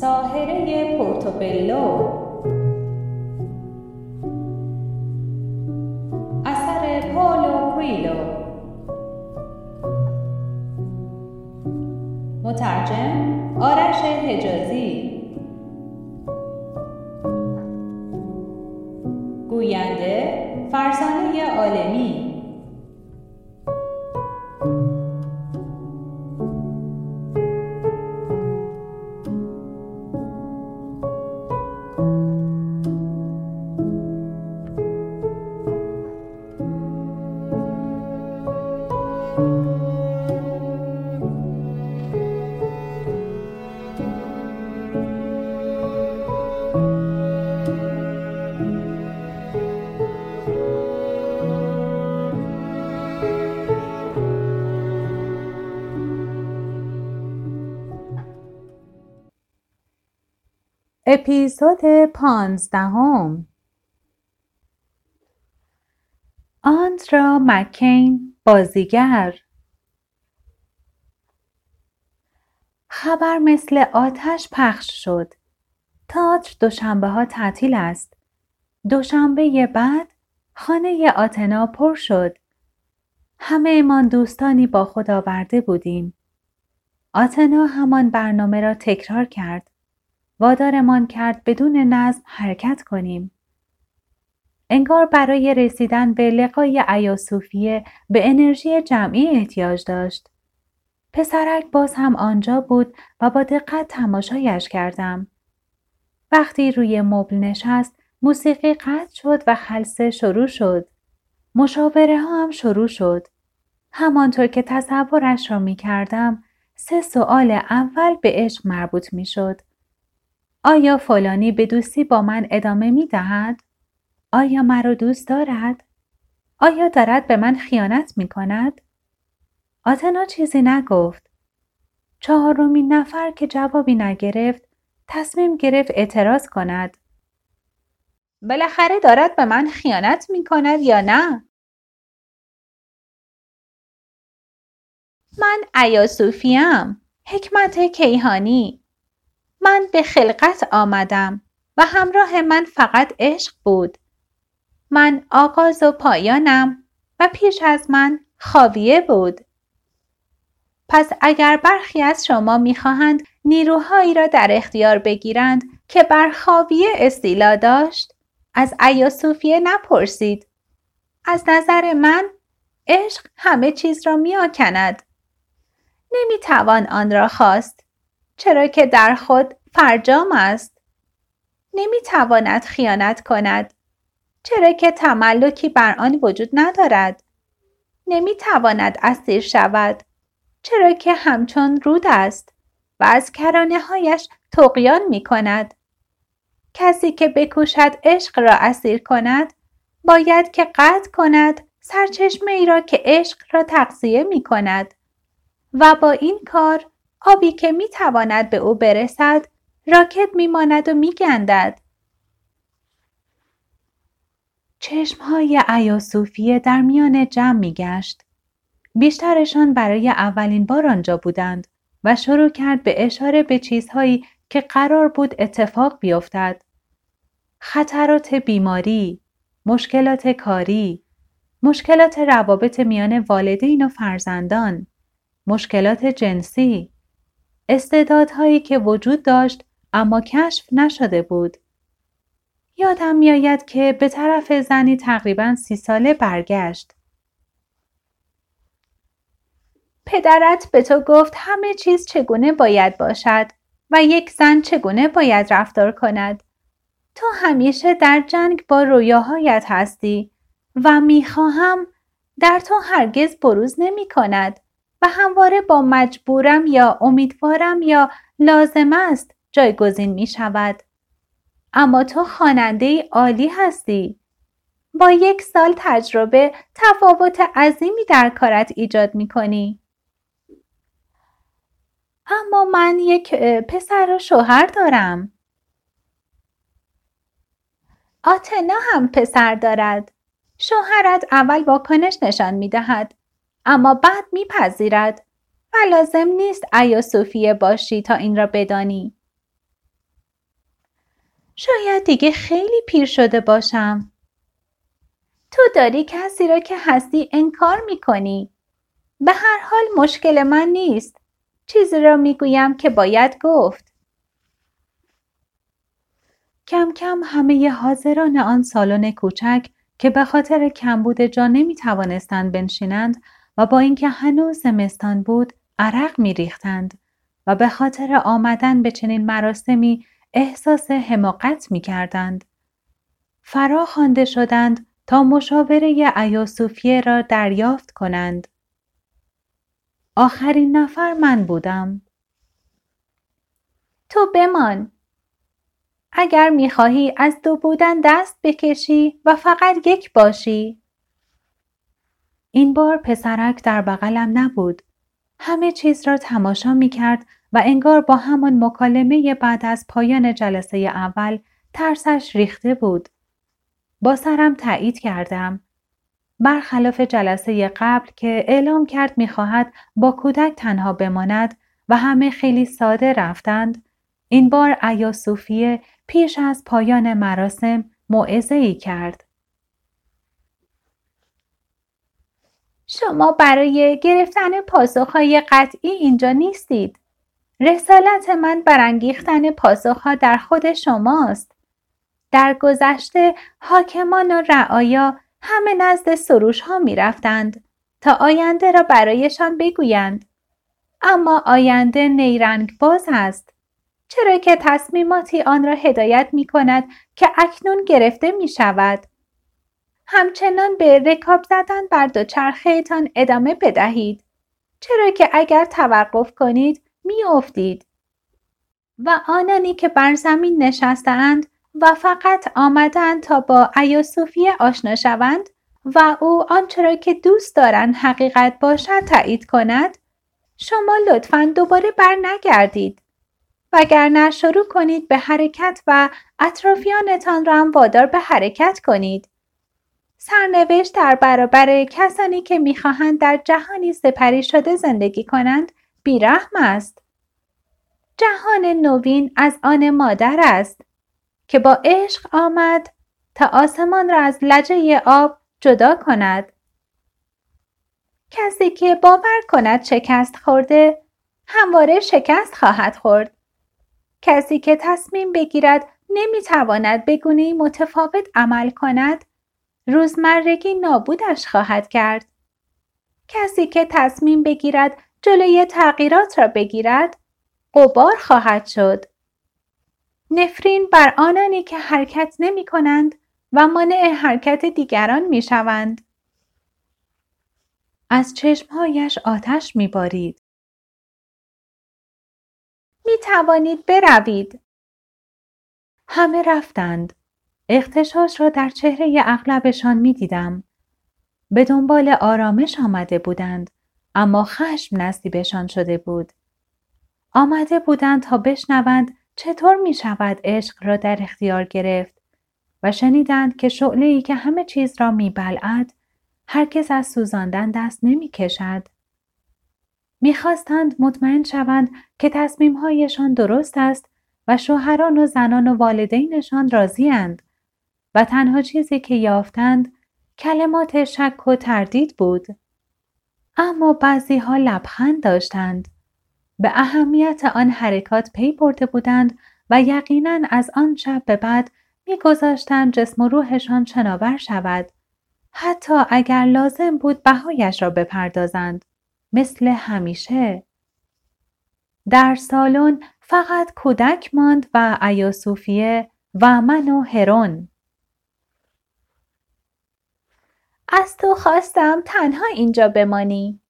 ساهره پورتوبلو. اثر پولو کویلو. مترجم آرش حجازی. اپیزود پانزدهم آندرا مکین بازیگر خبر مثل آتش پخش شد. تئاتر دوشنبه ها تعطیل است. دوشنبه بعد خانه آتنا پر شد. همه ایمان دوستانی با خود آورده بودیم. آتنا همان برنامه را تکرار کرد. وادارمان کرد بدون نظم حرکت کنیم. انگار برای رسیدن به لقای ایاسوفیه به انرژی جمعی احتیاج داشت. پسرک باز هم آنجا بود و با دقت تماشایش کردم. وقتی روی مبل نشست موسیقی قطع شد و خلصه شروع شد. مشاوره ها هم شروع شد. همانطور که تصورش را می کردم سه سوال اول به عشق مربوط می شد. آیا فلانی به دوستی با من ادامه می دهد؟ آیا مرا دوست دارد؟ آیا دارد به من خیانت می کند؟ آتنا چیزی نگفت. چهارمین نفر که جوابی نگرفت تصمیم گرفت اعتراض کند. بالاخره دارد به من خیانت می کند یا نه؟ من ایاسوفیم حکمت کیهانی من به خلقت آمدم و همراه من فقط عشق بود. من آغاز و پایانم و پیش از من خاویه بود. پس اگر برخی از شما می‌خواهند نیروهایی را در اختیار بگیرند که بر خاویه استیلا داشت از ایاسوفیه نپرسید. از نظر من عشق همه چیز را میآکند. نمی‌توان آن را خواست. چرا که در خود فرجام است. نمی تواند خیانت کند. چرا که تملکی بر آن وجود ندارد. نمی تواند اسیر شود. چرا که همچون رود است و از کرانه هایش تقیان می کند. کسی که بکوشد عشق را اسیر کند باید که قطع کند سرچشمه ای را که عشق را تقضیه می کند و با این کار آبی که می تواند به او برسد راکت می ماند و می گندد. چشمهای ایاسوفیه در میان جمع می گشت. بیشترشان برای اولین بار آنجا بودند و شروع کرد به اشاره به چیزهایی که قرار بود اتفاق بیفتد. خطرات بیماری، مشکلات کاری، مشکلات روابط میان والدین و فرزندان، مشکلات جنسی، استعدادهایی که وجود داشت اما کشف نشده بود. یادم میآید که به طرف زنی تقریبا سی ساله برگشت. پدرت به تو گفت همه چیز چگونه باید باشد و یک زن چگونه باید رفتار کند. تو همیشه در جنگ با رویاهایت هستی و می‌خواهم در تو هرگز بروز نمی کند و همواره با مجبورم یا امیدوارم یا لازم است جایگزین می شود. اما تو خواننده عالی هستی. با یک سال تجربه تفاوت عظیمی در کارت ایجاد می کنی. اما من یک پسر و شوهر دارم. آتنا هم پسر دارد. شوهرت اول واکنش نشان می دهد. اما بعد میپذیرد و لازم نیست ایا صوفیه باشی تا این را بدانی. شاید دیگه خیلی پیر شده باشم. تو داری کسی را که هستی انکار می کنی. به هر حال مشکل من نیست. چیزی را می گویم که باید گفت. کم کم همه حاضران آن سالن کوچک که به خاطر کمبود جا نمی توانستند بنشینند و با اینکه هنوز زمستان بود عرق می ریختند و به خاطر آمدن به چنین مراسمی احساس حماقت می کردند. فرا خوانده شدند تا مشاوره ایاسوفیه را دریافت کنند. آخرین نفر من بودم. تو بمان. اگر می‌خواهی از دو بودن دست بکشی و فقط یک باشی. این بار پسرک در بغلم نبود. همه چیز را تماشا می کرد و انگار با همان مکالمه بعد از پایان جلسه اول ترسش ریخته بود. با سرم تایید کردم. برخلاف جلسه قبل که اعلام کرد می‌خواهد با کودک تنها بماند و همه خیلی ساده رفتند این بار ایا صوفیه پیش از پایان مراسم موعظه کرد. شما برای گرفتن پاسخهای قطعی اینجا نیستید. رسالت من برانگیختن پاسخها در خود شماست. در گذشته حاکمان و رعایا همه نزد سروش ها می رفتند تا آینده را برایشان بگویند. اما آینده نیرنگ باز است. چرا که تصمیماتی آن را هدایت می کند که اکنون گرفته می شود. همچنان به رکاب زدن بر دوچرخهتان ادامه بدهید. چرا که اگر توقف کنید می افتید. و آنانی که بر زمین نشستهاند و فقط آمدند تا با ایوسوفیه آشنا شوند و او آنچه را که دوست دارند حقیقت باشد تایید کند شما لطفا دوباره بر نگردید وگرنه شروع کنید به حرکت و اطرافیانتان را هم وادار به حرکت کنید سرنوشت در برابر کسانی که می‌خواهند در جهانی سپری شده زندگی کنند بیرحم است جهان نوین از آن مادر است که با عشق آمد تا آسمان را از لجه آب جدا کند. کسی که باور کند شکست خورده همواره شکست خواهد خورد. کسی که تصمیم بگیرد نمی‌تواند به گونه متفاوت عمل کند روزمرگی نابودش خواهد کرد. کسی که تصمیم بگیرد جلوی تغییرات را بگیرد قبار خواهد شد. نفرین بر آنانی که حرکت نمی کنند و مانع حرکت دیگران می شوند. از چشمهایش آتش می بارید. می توانید بروید. همه رفتند. اختشاش را در چهره اغلبشان می دیدم. به دنبال آرامش آمده بودند اما خشم نصیبشان شده بود. آمده بودند تا بشنوند چطور می شود عشق را در اختیار گرفت و شنیدند که شعله ای که همه چیز را می بلعد هرگز از سوزاندن دست نمی کشد. می‌خواستند مطمئن شوند که تصمیمهایشان درست است و شوهران و زنان و والدینشان راضیاند و تنها چیزی که یافتند کلمات شک و تردید بود. اما بعضی ها لبخند داشتند. به اهمیت آن حرکات پی برده بودند و یقینا از آن شب به بعد میگذاشتند جسم و روحشان شناور شود حتی اگر لازم بود بهایش را بپردازند مثل همیشه در سالن فقط کودک ماند و ایاسوفیه و من و هرون از تو خواستم تنها اینجا بمانی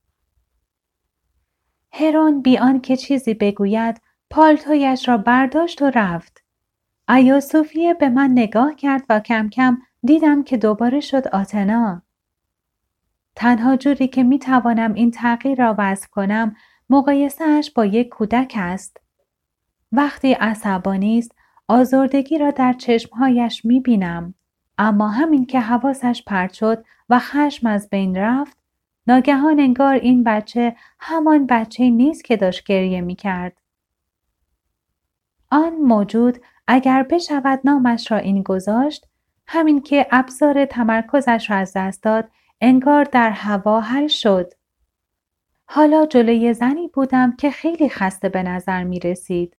هرون بیان که چیزی بگوید پالتویش را برداشت و رفت. ایا صوفیه به من نگاه کرد و کم کم دیدم که دوباره شد آتنا. تنها جوری که می توانم این تغییر را وصف کنم مقایسهش با یک کودک است. وقتی عصبانی است آزردگی را در چشمهایش می بینم. اما همین که حواسش پرت شد و خشم از بین رفت ناگهان انگار این بچه همان بچه نیست که داشت گریه می کرد. آن موجود اگر بشود نامش را این گذاشت همین که ابزار تمرکزش را از دست داد انگار در هوا حل شد. حالا جلوی زنی بودم که خیلی خسته به نظر می رسید.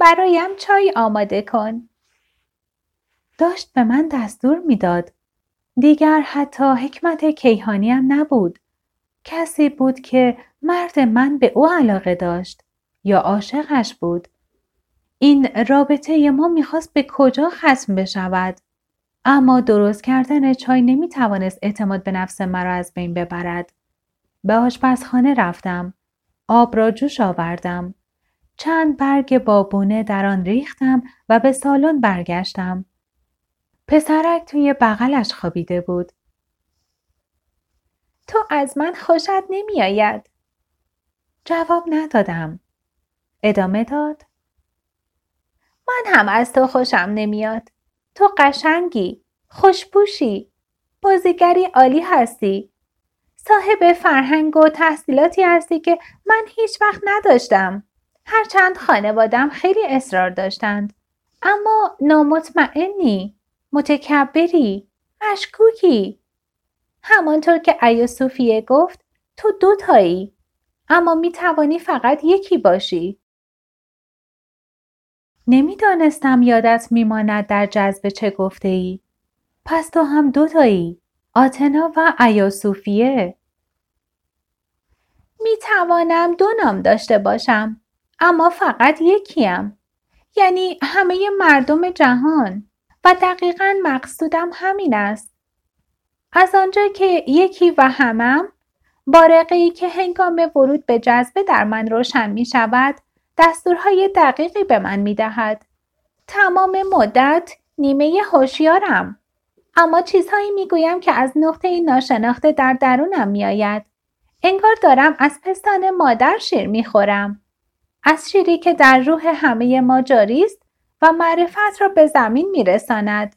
برایم چای آماده کن. داشت به من دستور می‌داد. دیگر حتی حکمت کیهانیم نبود. کسی بود که مرد من به او علاقه داشت یا عاشقش بود. این رابطه ما می‌خواست به کجا ختم بشود؟ اما درست کردن چای نمی توانست اعتماد به نفس مرا از بین ببرد. به آشپزخانه رفتم. آب را جوش آوردم. چند برگ بابونه در آن ریختم و به سالن برگشتم. پسرک توی بغلش خوابیده بود. تو از من خوشت نمی آید. جواب ندادم. ادامه داد. من هم از تو خوشم نمیاد. تو قشنگی، خوشپوشی، بازیگری عالی هستی. صاحب فرهنگ و تحصیلاتی هستی که من هیچ وقت نداشتم. هرچند خانوادم خیلی اصرار داشتند. اما نامطمئنی، متکبری، مشکوکی. همانطور که ایوسوفیه گفت تو دو تایی. اما می توانی فقط یکی باشی. نمی‌دانستم یادت میماند در جذب چه گفته ای. پس تو هم دوتایی. آتنا و ایاسوفیه. می توانم دو نام داشته باشم. اما فقط یکیم. یعنی همه مردم جهان. و دقیقا مقصودم همین است. از آنجا که یکی و همم بارقه ای که هنگام ورود به جذبه در من روشن می شود دستورهای دقیقی به من می دهد. تمام مدت نیمه هوشیارم. اما چیزهایی می گویم که از نقطه ناشناخته در درونم می آید. انگار دارم از پستان مادر شیر می خورم. از شیری که در روح همه ما جاری است و معرفت را به زمین می رساند.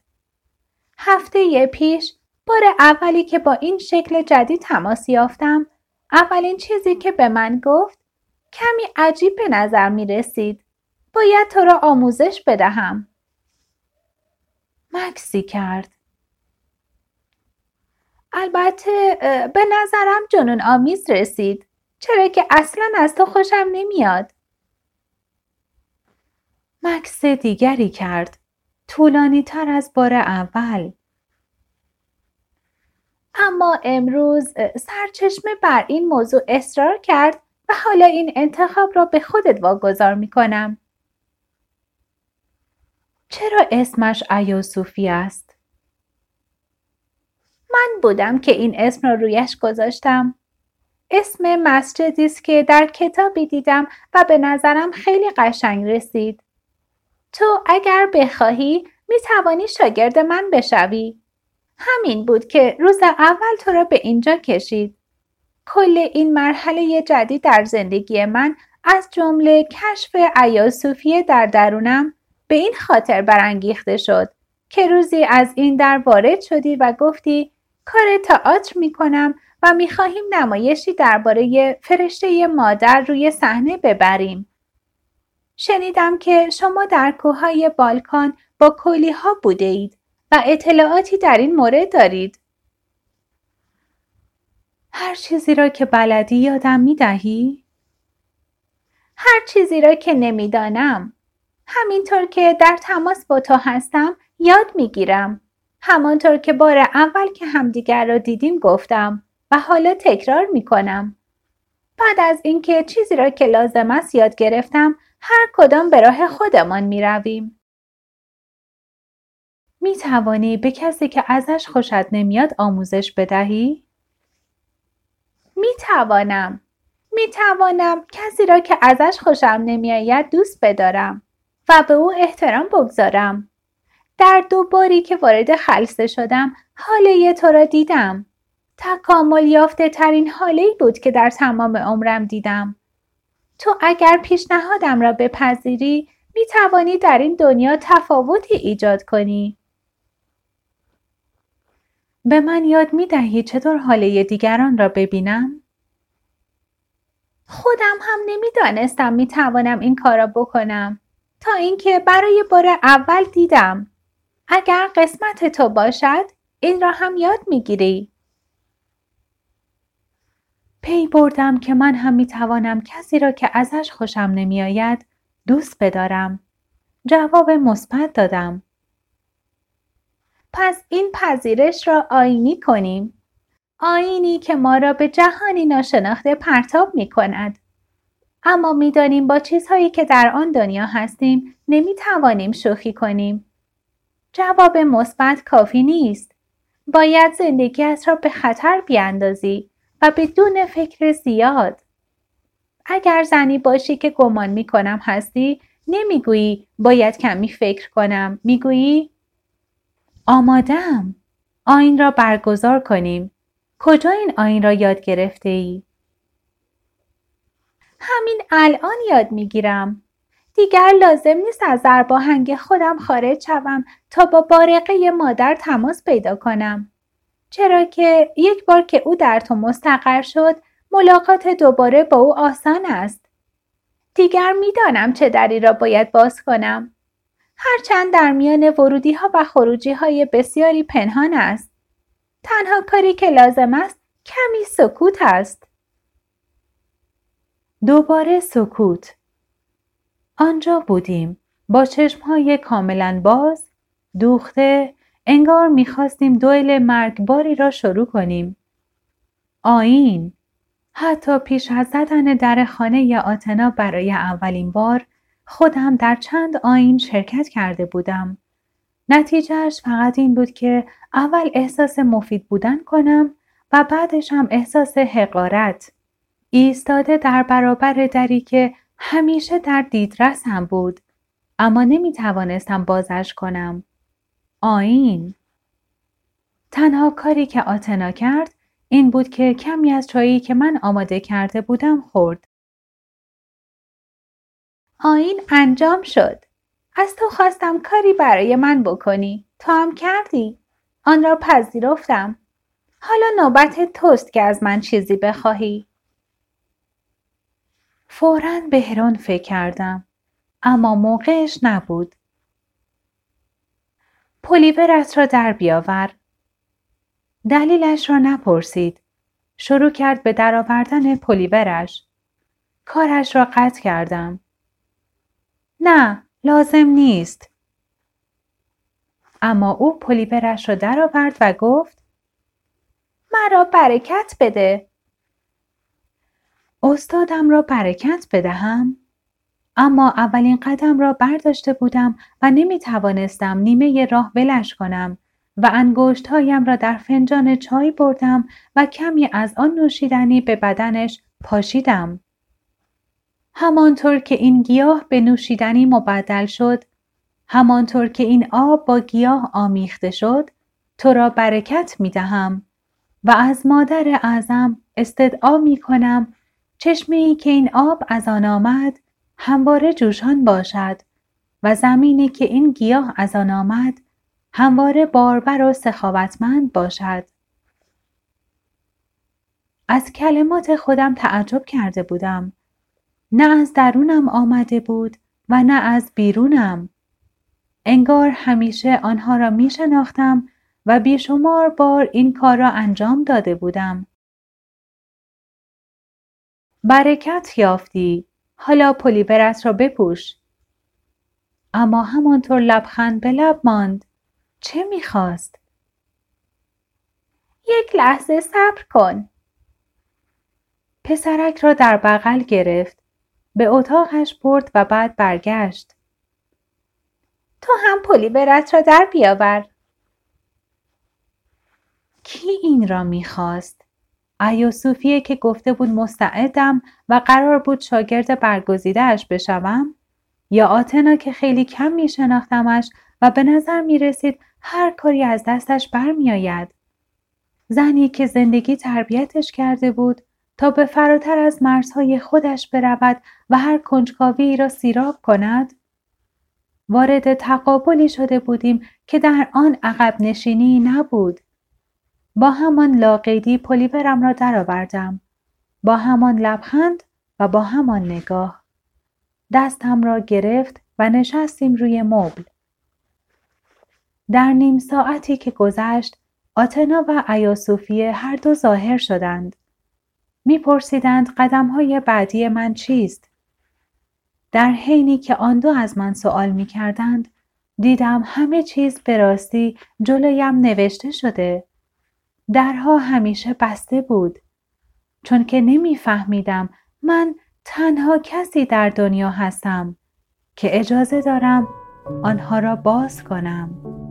هفته پیش بار اولی که با این شکل جدید تماس یافتم اولین چیزی که به من گفت کمی عجیب به نظر می رسید. باید تو را آموزش بدهم. مکسی کرد. البته به نظرم جنون آمیز رسید. چرا که اصلا از تو خوشم نمیاد. مکس دیگری کرد. طولانی تر از بار اول. اما امروز سرچشمه بر این موضوع اصرار کرد و حالا این انتخاب را به خودت واگذار می کنم. چرا اسمش ایوسوفی است؟ من بودم که این اسم را رویش گذاشتم. اسم مسجدی است که در کتابی دیدم و به نظرم خیلی قشنگ رسید. تو اگر بخواهی می توانی شاگرد من بشوی. همین بود که روز اول تو را به اینجا کشید. کل این مرحله جدید در زندگی من از جمله کشف ایاسوفیه در درونم به این خاطر برانگیخته شد که روزی از این در وارد شدی و گفتی کار تئاتر می کنم و می خواهیم نمایشی درباره فرشته مادر روی صحنه ببریم. شنیدم که شما در کوههای بالکان با کولی ها بوده اید و اطلاعاتی در این مورد دارید. هر چیزی را که بلدی یادم می دهی؟ هر چیزی را که نمی‌دانم. همینطور که در تماس با تو هستم یاد می گیرم. همانطور که بار اول که همدیگر را دیدیم گفتم و حالا تکرار می کنم. بعد از اینکه چیزی را که لازم است یاد گرفتم هر کدام به راه خودمان می رویم. می توانی به کسی که ازش خوشت نمیاد آموزش بدهی؟ می توانم. می توانم کسی را که ازش خوشم نمیآید دوست بدارم و به او احترام بگذارم. در دو باری که وارد خلصه شدم حاله تو را دیدم. تکامل یافته ترین حاله بود که در تمام عمرم دیدم. تو اگر پیشنهادم را بپذیری می توانی در این دنیا تفاوتی ایجاد کنی. به من یاد می دهی چطور حاله دیگران را ببینم؟ خودم هم نمی‌دانستم می‌توانم این کارا بکنم تا اینکه برای بار اول دیدم اگر قسمت تو باشد این را هم یاد می‌گیری پی بردم که من هم می‌توانم کسی را که ازش خوشم نمیآید دوست بدارم جواب مثبت دادم پس این پذیرش را آینی کنیم آینی که ما را به جهانی ناشناخته پرتاب می کند. اما می‌دانیم با چیزهایی که در آن دنیا هستیم نمی توانیم شوخی کنیم. جواب مثبت کافی نیست. باید زندگیت را به خطر بیاندازی و بدون فکر زیاد. اگر زنی باشی که گمان می کنم هستی نمی‌گویی باید کمی فکر کنم می‌گویی آمادم آین را برگزار کنیم کجا این آین را یاد گرفته ای؟ همین الان یاد می‌گیرم. دیگر لازم نیست از زرباهنگ خودم خارج شوم تا با بارقه مادر تماس پیدا کنم. چرا که یک بار که او در تو مستقر شد ملاقات دوباره با او آسان است. دیگر می‌دانم چه دری را باید باز کنم. هرچند در میان ورودی ها و خروجی های بسیاری پنهان است. تنها کاری که لازم است کمی سکوت است. دوباره سکوت. آنجا بودیم با چشمهای کاملا باز دوخته انگار می‌خواستیم دویل مرگباری را شروع کنیم. آین حتی پیش از زدن در خانه آتنا برای اولین بار خودم در چند آین شرکت کرده بودم. نتیجهش فقط این بود که اول احساس مفید بودن کنم و بعدش هم احساس حقارت. ایستاده در برابر دری که همیشه در دیدرسم بود اما نمی توانستم بازش کنم. آین تنها کاری که آتنا کرد این بود که کمی از چایی که من آماده کرده بودم خورد. آین انجام شد. از تو خواستم کاری برای من بکنی. تو هم کردی. آن را پذیرفتم. حالا نوبت توست که از من چیزی بخواهی. فورا به هرون فکر کردم. اما موقعش نبود. پلیورت را در بیاور. دلیلش را نپرسید. شروع کرد به درآوردن پلیورش. کارش را قطع کردم. نه لازم نیست. اما او پلیورش را درآورد و گفت مرا برکت بده. استادم را برکت بدهم؟ اما اولین قدم را برداشته بودم و نمی توانستم نیمه راه ولش کنم و انگشتهایم را در فنجان چای بردم و کمی از آن نوشیدنی به بدنش پاشیدم. همانطور که این گیاه به نوشیدنی مبدل شد، همانطور که این آب با گیاه آمیخته شد، تو را برکت می دهم و از مادر اعظم استدعا می کنم چشمه که این آب از آن آمد همواره جوشان باشد و زمینی که این گیاه از آن آمد همواره باربر و سخاوتمند باشد. از کلمات خودم تعجب کرده بودم. نه از درونم آمده بود و نه از بیرونم. انگار همیشه آنها را می شناختم و بیشمار بار این کار را انجام داده بودم. برکت یافتی. حالا پلیورت را بپوش. اما همانطور لبخند به لب ماند. چه می‌خواست؟ یک لحظه صبر کن. پسرک را در بغل گرفت. به اتاقش برد و بعد برگشت. تو هم پلیورت را در بیاور. کی این را می‌خواست؟ ایوسوفیه که گفته بود مستعدم و قرار بود شاگرد برگزیدهاش بشوم؟ یا آتنا که خیلی کم می شناختمش و به نظر می رسید هر کاری از دستش برمیآید. زنی که زندگی تربیتش کرده بود تا به فراتر از مرزهای خودش برود و هر کنجکاوی را سیراب کند؟ وارد تقابلی شده بودیم که در آن عقب نشینی نبود. با همان لاقیدی پلیورم را درآوردم. با همان لبخند و با همان نگاه دستم را گرفت و نشستیم روی مبل. در نیم ساعتی که گذشت آتنا و ایاسوفیه هر دو ظاهر شدند. میپرسیدند قدم های بعدی من چیست؟ در حینی که آن دو از من سوال می کردند دیدم همه چیز به راستی جلویم نوشته شده. درها همیشه بسته بود. چون که نمیفهمیدم من تنها کسی در دنیا هستم که اجازه دارم آنها را باز کنم.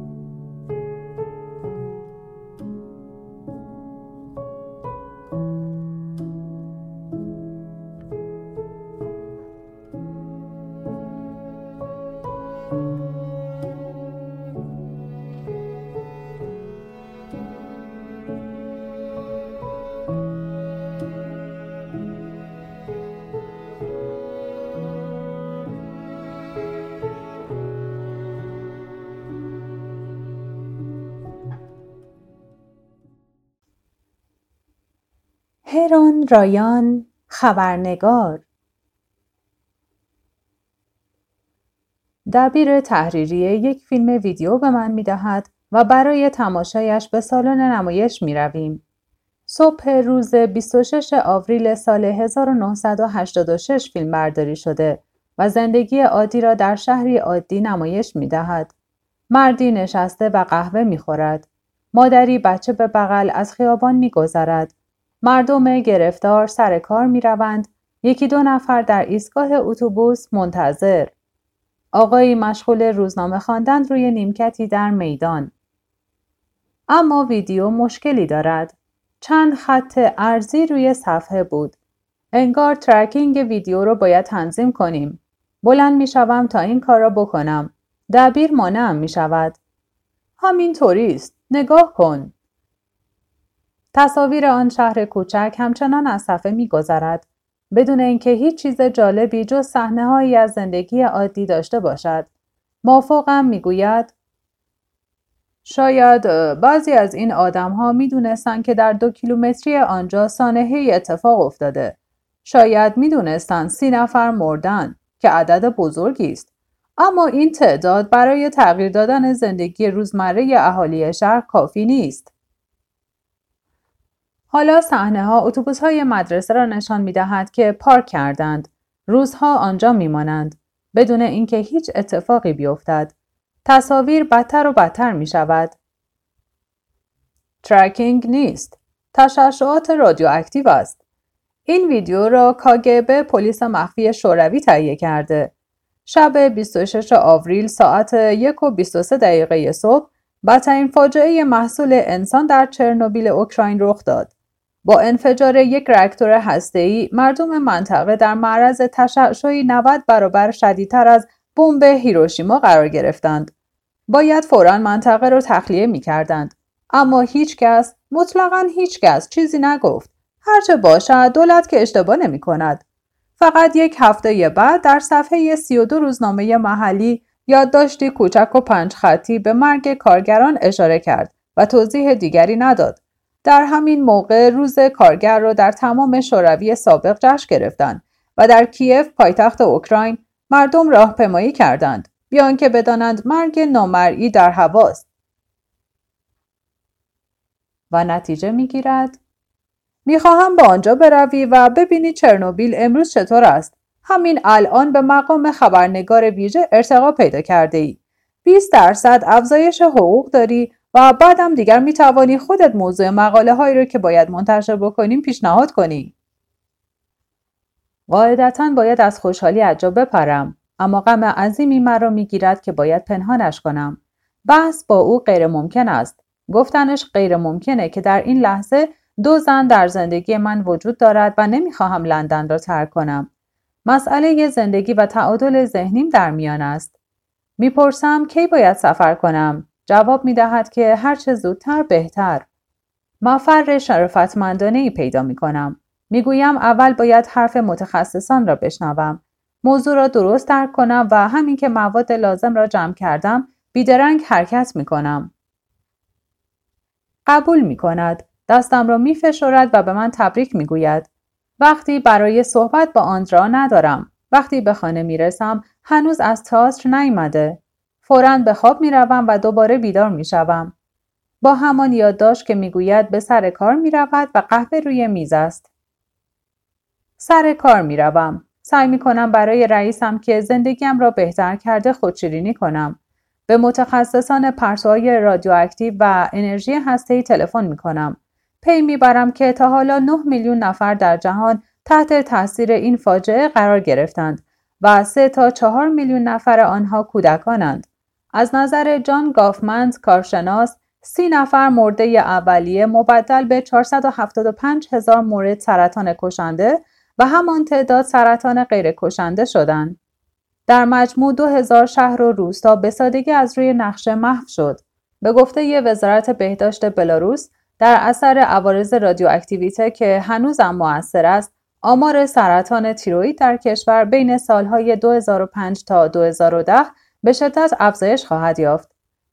رایان خبرنگار دبیر تحریری یک فیلم ویدیو به من می دهد و برای تماشایش به سالن نمایش می رویم. صبح روز 26 آوریل سال 1986 فیلم برداری شده و زندگی عادی را در شهری عادی نمایش می دهد. مردی نشسته و قهوه می خورد. مادری بچه به بغل از خیابان می گذرد مردم گرفتار سر کار می روند. یکی دو نفر در ایستگاه اتوبوس منتظر. آقایی مشغول روزنامه خواندن روی نیمکتی در میدان. اما ویدیو مشکلی دارد. چند خط ارزی روی صفحه بود. انگار ترکینگ ویدیو رو باید تنظیم کنیم. بلند می شوم تا این کار را بکنم. دبیر مانعم می شود. همین طوریست. نگاه کن. تصاویر آن شهر کوچک همچنان از صفحه میگذرد بدون اینکه هیچ چیز جالبی جز صحنه هایی از زندگی عادی داشته باشد موافقم می‌گوید شاید بعضی از این آدم ها می دونستن که در دو کیلومتری آنجا سانحه اتفاق افتاده. شاید می دونستن سی نفر مردن که عدد بزرگی است. اما این تعداد برای تغییر دادن زندگی روزمره اهالی شهر کافی نیست. حالا صحنه ها اتوبوس های مدرسه را نشان می دهد که پارک کردند. روزها آنجا می مانند. بدون اینکه هیچ اتفاقی بیفتد. تصاویر بدتر و بدتر می شود. tracking نیست. تشعشعات رادیواکتیو است. این ویدیو را کا گ ب پلیس مخفی شوروی تهیه کرده. شب 26 آوریل ساعت 1 و 23 دقیقه صبح بدترین فاجعه محصول انسان در چرنوبیل اوکراین رخ داد. با انفجار یک راکتور هسته‌ای مردم منطقه در معرض تشعشعی 90 برابر شدیدتر از بمب هیروشیما قرار گرفتند. باید فورا منطقه را تخلیه می کردند. اما هیچ کس مطلقا هیچ کس چیزی نگفت. هرچه باشد دولت که اشتباه نمی کند. فقط یک هفته بعد در صفحه 32 روزنامه محلی یادداشتی کوچک و پنج خطی به مرگ کارگران اشاره کرد و توضیح دیگری نداد. در همین موقع روز کارگر را در تمام شوروی سابق جشن گرفتند و در کیف پایتخت اوکراین مردم راهپیمایی کردند بیان که بدانند مرگ نامرئی در هواست. و نتیجه می‌گیرد. می‌خواهم به آنجا بروی و ببینی چرنوبیل امروز چطور است. همین الان به مقام خبرنگار ویژه ارتقا پیدا کرده ای 20 درصد افزایش حقوق داری و بعدم دیگر می توانی خودت موضوع مقاله هایی رو که باید منتشر بکنیم پیشنهاد کنی. قاعدتا باید از خوشحالی عجب بپرم اما غم عظیمی مرا می‌گیرد که باید پنهانش کنم. بحث با او غیر ممکن است. گفتنش غیر ممکنه که در این لحظه دو زن در زندگی من وجود دارد و نمی‌خواهم لندن را ترک کنم. مسئله زندگی و تعادل ذهنیم در میان است. می‌پرسم کی باید سفر کنم؟ جواب می دهد که هرچه زودتر بهتر. مفر شرافتمندانه ای پیدا می کنم. می گویم اول باید حرف متخصصان را بشنوم. موضوع را درست درک کنم و همین که مواد لازم را جمع کردم بیدرنگ حرکت می کنم. قبول می کند. دستم را می فشارد و به من تبریک می گوید. وقتی برای صحبت با آندرا ندارم. وقتی به خانه می‌رسم هنوز از تئاتر نیامده. فورا به خواب می‌روم و دوباره بیدار می‌شوم. با همان یادداشت که می‌گوید به سر کار می‌رود و قهوه روی میز است. سر کار می‌روم. سعی می کنم برای رئیسم که زندگیم را بهتر کرده خودشیرینی کنم. به متخصصان پرتوهای رادیواکتیو و انرژی هسته‌ای تلفن می کنم. پی می‌برم که تا حالا 9 میلیون نفر در جهان تحت تاثیر این فاجعه قرار گرفتند و 3 تا 4 میلیون نفر آنها کودکانند. از نظر جان گافمند کارشناس سی نفر مرده اولیه مبدل به 475 هزار مورد سرطان کشنده و همان تعداد سرطان غیر کشنده شدند. در مجموع 2000 شهر و روستا به سادگی از روی نقشه محو شد. به گفته وزارت بهداشت بلاروس در اثر عوارض رادیواکتیویته که هنوزم موثر است، آمار سرطان تیروئید در کشور بین سالهای 2005 تا 2010 به شدت افزایش خواهد یافت.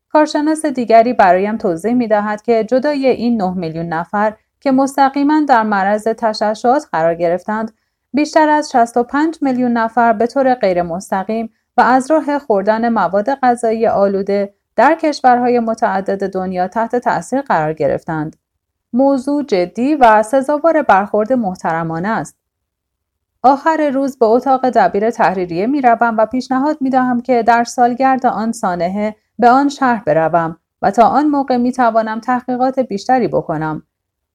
کارشناس دیگری برایم توضیح می دهد که جدای این 9 میلیون نفر که مستقیما در معرض تشعشعات قرار گرفتند بیشتر از 65 میلیون نفر به طور غیر مستقیم و از راه خوردن مواد غذایی آلوده در کشورهای متعدد دنیا تحت تأثیر قرار گرفتند. موضوع جدی و سزاوار برخورد محترمانه است. آخر روز به اتاق دبیر تحریریه می روم و پیشنهاد می دهم که در سالگرد آن سانحه به آن شهر بروم و تا آن موقع می توانم تحقیقات بیشتری بکنم.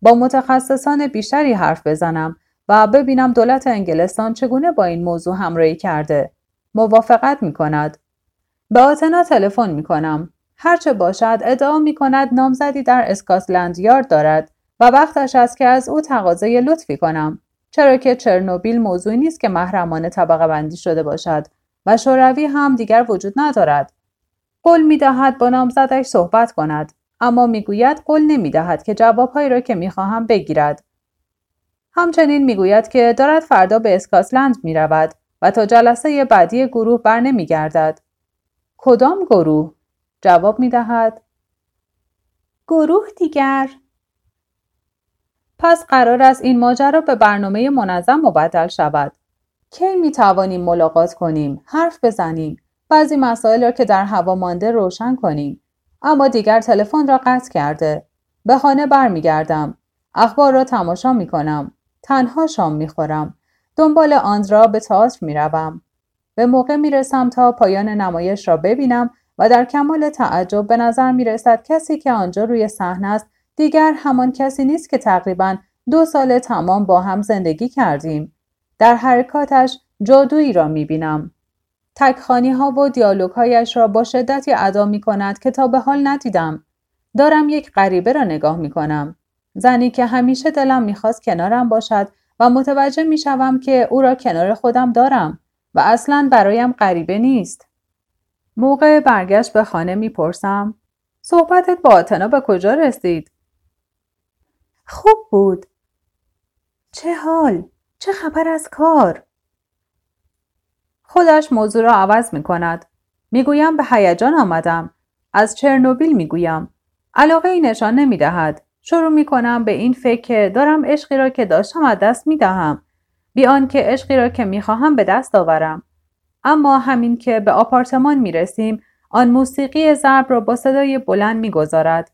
با متخصصان بیشتری حرف بزنم و ببینم دولت انگلستان چگونه با این موضوع همراهی کرده. موافقت می کند. به آتنا تلفن می کنم. هرچه باشد ادعا می کند نامزدی در اسکاتلند یارد دارد و وقتش است که از او تقاضای لطفی کنم. چرا که چرنوبیل موضوعی نیست که محرمانه طبقه بندی شده باشد و شوروی هم دیگر وجود ندارد. قول می دهد با نامزدش صحبت کند اما می‌گوید قول نمی دهد که جوابهایی را که می خواهم بگیرد. همچنین می‌گوید که دارد فردا به اسکاتلند می رود و تا جلسه بعدی گروه بر نمی گردد. کدام گروه؟ جواب می دهد. گروه دیگر پس قرار است این ماجرا به برنامه منظم مبدل شود. کی می توانیم ملاقات کنیم، حرف بزنیم، بعضی مسائل را که در هوا مانده روشن کنیم. اما دیگر تلفن را قطع کرده. به خانه برمیگردم. اخبار را تماشا می کنم. تنها شام می خورم. دنبال آندرا به تئاتر می روم. به موقع می رسم تا پایان نمایش را ببینم و در کمال تعجب به نظر می رسد کسی که آنجا روی صحنه است دیگر همان کسی نیست که تقریبا دو سال تمام با هم زندگی کردیم. در حرکاتش جادویی را می بینم. تکخانی ها و دیالوگ هایش را با شدتی ادا می کند که تا به حال ندیدم. دارم یک غریبه را نگاه می کنم. زنی که همیشه دلم می‌خواست کنارم باشد و متوجه می‌شوم که او را کنار خودم دارم و اصلا برایم غریبه نیست. موقع برگشت به خانه می‌پرسم صحبتت با آتنا به کجا رسید؟ خوب بود. چه حال؟ چه خبر از کار؟ خودش موضوع را عوض می کند. می‌گویم به هیجان آمدم. از چرنوبیل می‌گویم. علاقه ای نشان نمی دهد. شروع می کنم به این فکر که دارم عشقی را که داشتم از دست می دهم. بیان که عشقی را که می خواهم به دست آورم. اما همین که به آپارتمان می رسیم آن موسیقی ضرب را با صدای بلند می گذارد.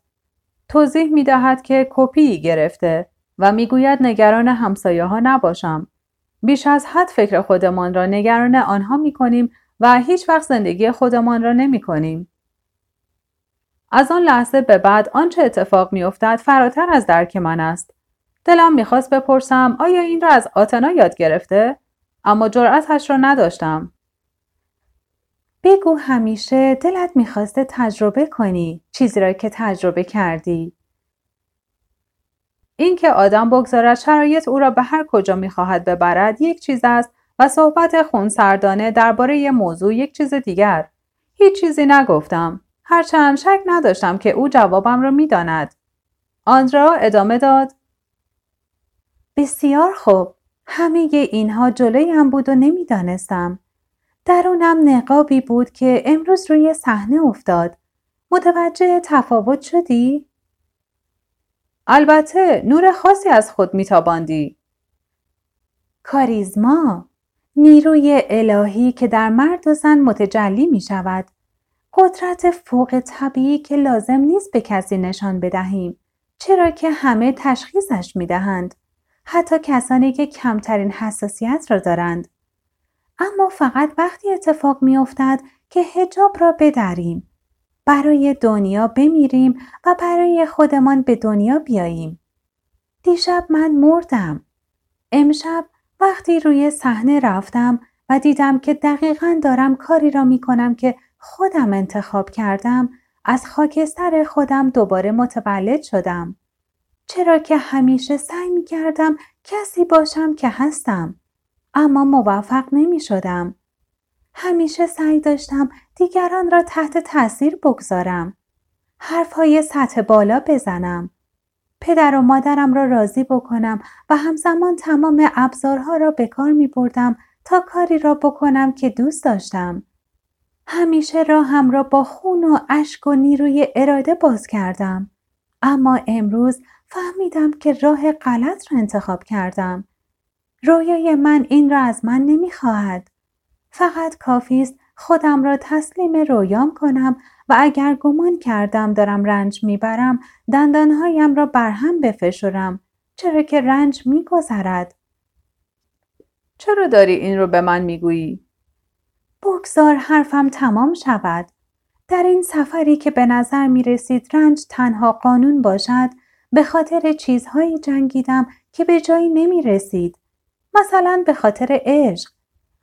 توضیح می دهد که کپی گرفته و می گوید نگران همسایه ها نباشم. بیش از حد فکر خودمان را نگران آنها می کنیم و هیچ وقت زندگی خودمان را نمی کنیم. از آن لحظه به بعد آنچه اتفاق میافتد فراتر از درک من است دلم می‌خواست بپرسم آیا این را از آتنا یاد گرفته اما جرأتش را نداشتم بگو همیشه دلت می‌خواسته تجربه کنی چیزی را که تجربه کردی. اینکه آدم بگذارد شرایط او را به هر کجا می‌خواهد ببرد یک چیز است و صحبت خونسردانه درباره موضوع یک چیز دیگر. هیچ چیزی نگفتم. هرچند شک نداشتم که او جوابم را می‌داند. آندرا ادامه داد. بسیار خوب. همه اینها جلویم بود و نمی‌دانستم. درونم نقابی بود که امروز روی صحنه افتاد. متوجه تفاوت شدی؟ البته نور خاصی از خود میتاباندی. کاریزما نیروی الهی که در مرد و زن متجلی می شود قدرت فوق طبیعی که لازم نیست به کسی نشان بدهیم. چرا که همه تشخیصش می دهند حتی کسانی که کمترین حساسیت را دارند. اما فقط وقتی اتفاق می افتد که هجاب را بدریم برای دنیا بمیریم و برای خودمان به دنیا بیاییم دیشب من مردم امشب وقتی روی صحنه رفتم و دیدم که دقیقا دارم کاری را می کنم که خودم انتخاب کردم از خاکستر خودم دوباره متولد شدم. چرا که همیشه سعی می کردم کسی باشم که هستم. اما موفق نمی شدم. همیشه سعی داشتم دیگران را تحت تاثیر بگذارم. حرفهای سطح بالا بزنم. پدر و مادرم را راضی بکنم و همزمان تمام ابزارها را به کار می بردم تا کاری را بکنم که دوست داشتم. همیشه راهم را با خون و اشک و نیروی اراده باز کردم. اما امروز فهمیدم که راه غلط را انتخاب کردم. رویای من این را از من نمی‌خواهد. فقط کافی است خودم را تسلیم رویام کنم و اگر گمان کردم دارم رنج می‌برم دندانهایم را برهم بفشرم چرا که رنج میگذرد چرا داری این رو به من می‌گویی بگذار حرفم تمام شود در این سفری که به نظر می رسید رنج تنها قانون باشد به خاطر چیزهایی جنگیدم که به جایی نمی رسید. مثلا به خاطر عشق.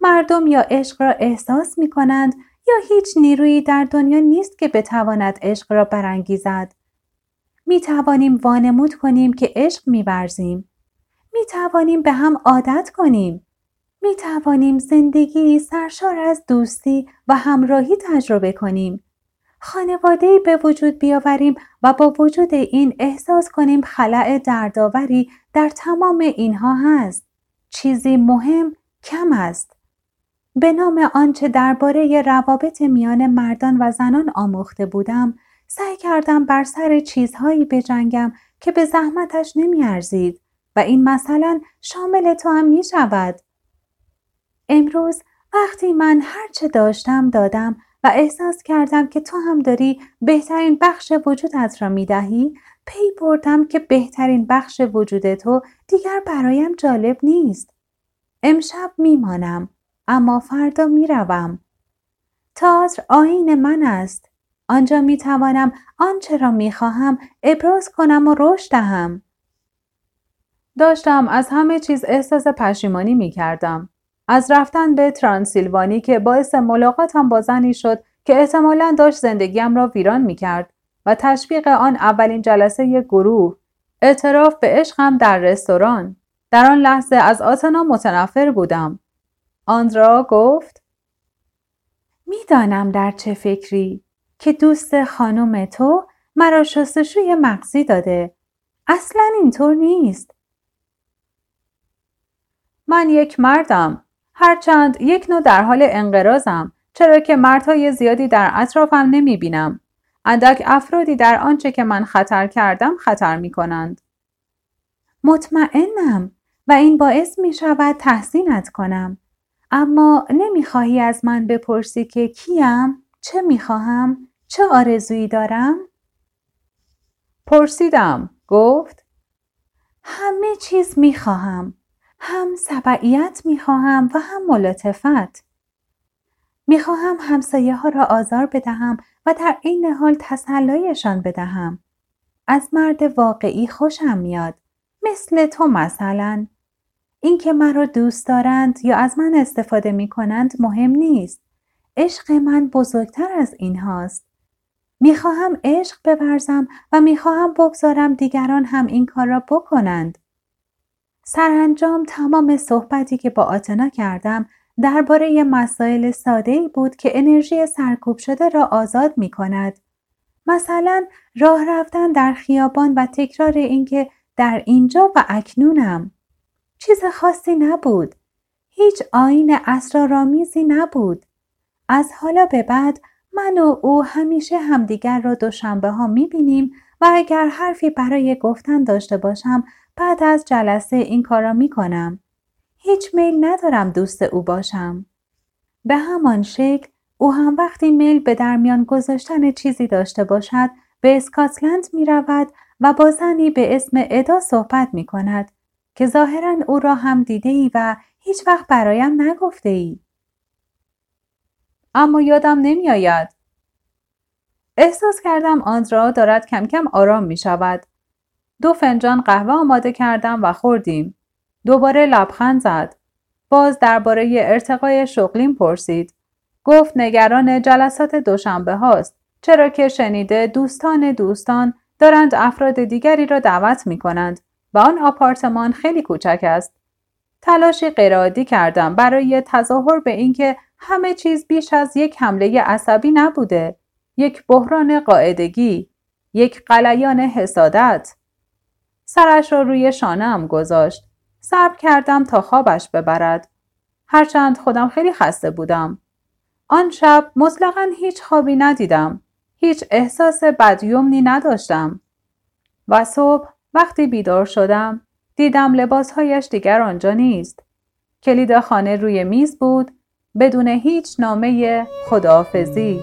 مردم یا عشق را احساس می کنند یا هیچ نیرویی در دنیا نیست که بتواند عشق را برانگیزد. می توانیم وانمود کنیم که عشق می برزیم. می توانیم به هم عادت کنیم. می توانیم زندگی سرشار از دوستی و همراهی تجربه کنیم. خانواده به وجود بیاوریم و با وجود این احساس کنیم خلع دردآوری در تمام اینها هست. چیزی مهم کم است. به نام آنچه درباره روابط میان مردان و زنان آموخته بودم سعی کردم بر سر چیزهایی بجنگم که به زحمتش نمیارزید و این مثلا شامل تو هم می شود. امروز وقتی من هرچه داشتم دادم و احساس کردم که تو هم داری بهترین بخش وجودت را می دهی پی بردم که بهترین بخش وجود تو دیگر برایم جالب نیست. امشب میمانم اما فردا می‌روم. تئاتر آین من است. آنجا می توانم آنچه را می خواهم ابراز کنم و رشد دهم. داشتم از همه چیز احساس پشیمانی می کردم. از رفتن به ترانسیلوانی که باعث ملاقاتم با زنی شد که احتمالا داشت زندگیم را ویران می کرد و تشویق آن اولین جلسه گروه. اعتراف به عشقم در رستوران. در آن لحظه از آتنا متنفر بودم. آندرا گفت می‌دانم در چه فکری که دوست خانم تو مرا شستشوی مغزی داده. اصلا اینطور نیست. من یک مردم. هرچند یک نوع در حال انقرازم چرا که مردهای زیادی در اطرافم نمی بینم. اندک افرادی در آنچه که من خطر کردم خطر می کنند. مطمئنم و این باعث می شود تحسینت کنم. اما نمی خواهی از من بپرسی که کیم؟ چه می خواهم؟ چه آرزویی دارم؟ پرسیدم. گفت همه چیز می خواهم. هم سبعیت می خواهم و هم ملاتفت. می خواهم همسایه ها را آزار بدهم و در این حال تسلایشان بدهم. از مرد واقعی خوشم میاد. مثل تو مثلا. اینکه مرا دوست دارند یا از من استفاده می کنند مهم نیست. عشق من بزرگتر از این هاست. می‌خواهم عشق ببرزم و می‌خواهم بگذارم دیگران هم این کار را بکنند. سرانجام تمام صحبتی که با آتنا کردم درباره مسائل ساده ای بود که انرژی سرکوب شده را آزاد می کند. مثلا راه رفتن در خیابان و تکرار اینکه در اینجا و اکنونم. چیز خاصی نبود. هیچ آین اسرارآمیزی نبود. از حالا به بعد من و او همیشه همدیگر را دوشنبه ها می بینیم و اگر حرفی برای گفتن داشته باشم بعد از جلسه این کار را می کنم. هیچ میل ندارم دوست او باشم. به همان شکل او هم وقتی میل به درمیان گذاشتن چیزی داشته باشد به اسکاتلند می رود و با زنی به اسم ادا صحبت می کند که ظاهرا او را هم دیده ای و هیچ وقت برایم نگفته ای. اما یادم نمی آید. احساس کردم آندرا دارد کم کم آرام می شود. دو فنجان قهوه آماده کردم و خوردیم. دوباره لبخند زد. باز درباره ارتقای شغلیم پرسید. گفت نگران جلسات دوشنبه هاست. چرا که شنیده دوستان دوستان دارند افراد دیگری را دعوت می کنند و آن آپارتمان خیلی کوچک است. تلاشی غیرعادی کردم برای تظاهر به اینکه همه چیز بیش از یک حمله عصبی نبوده. یک بحران قاعدگی. یک قلیان حسادت. سرش را روی شانم گذاشت. صبر کردم تا خوابش ببرد. هرچند خودم خیلی خسته بودم. آن شب مطلقا هیچ خوابی ندیدم. هیچ احساس بدیومنی نداشتم. و صبح وقتی بیدار شدم دیدم لباسهایش دیگر آنجا نیست. کلید خانه روی میز بود بدون هیچ نامه خداحافظی.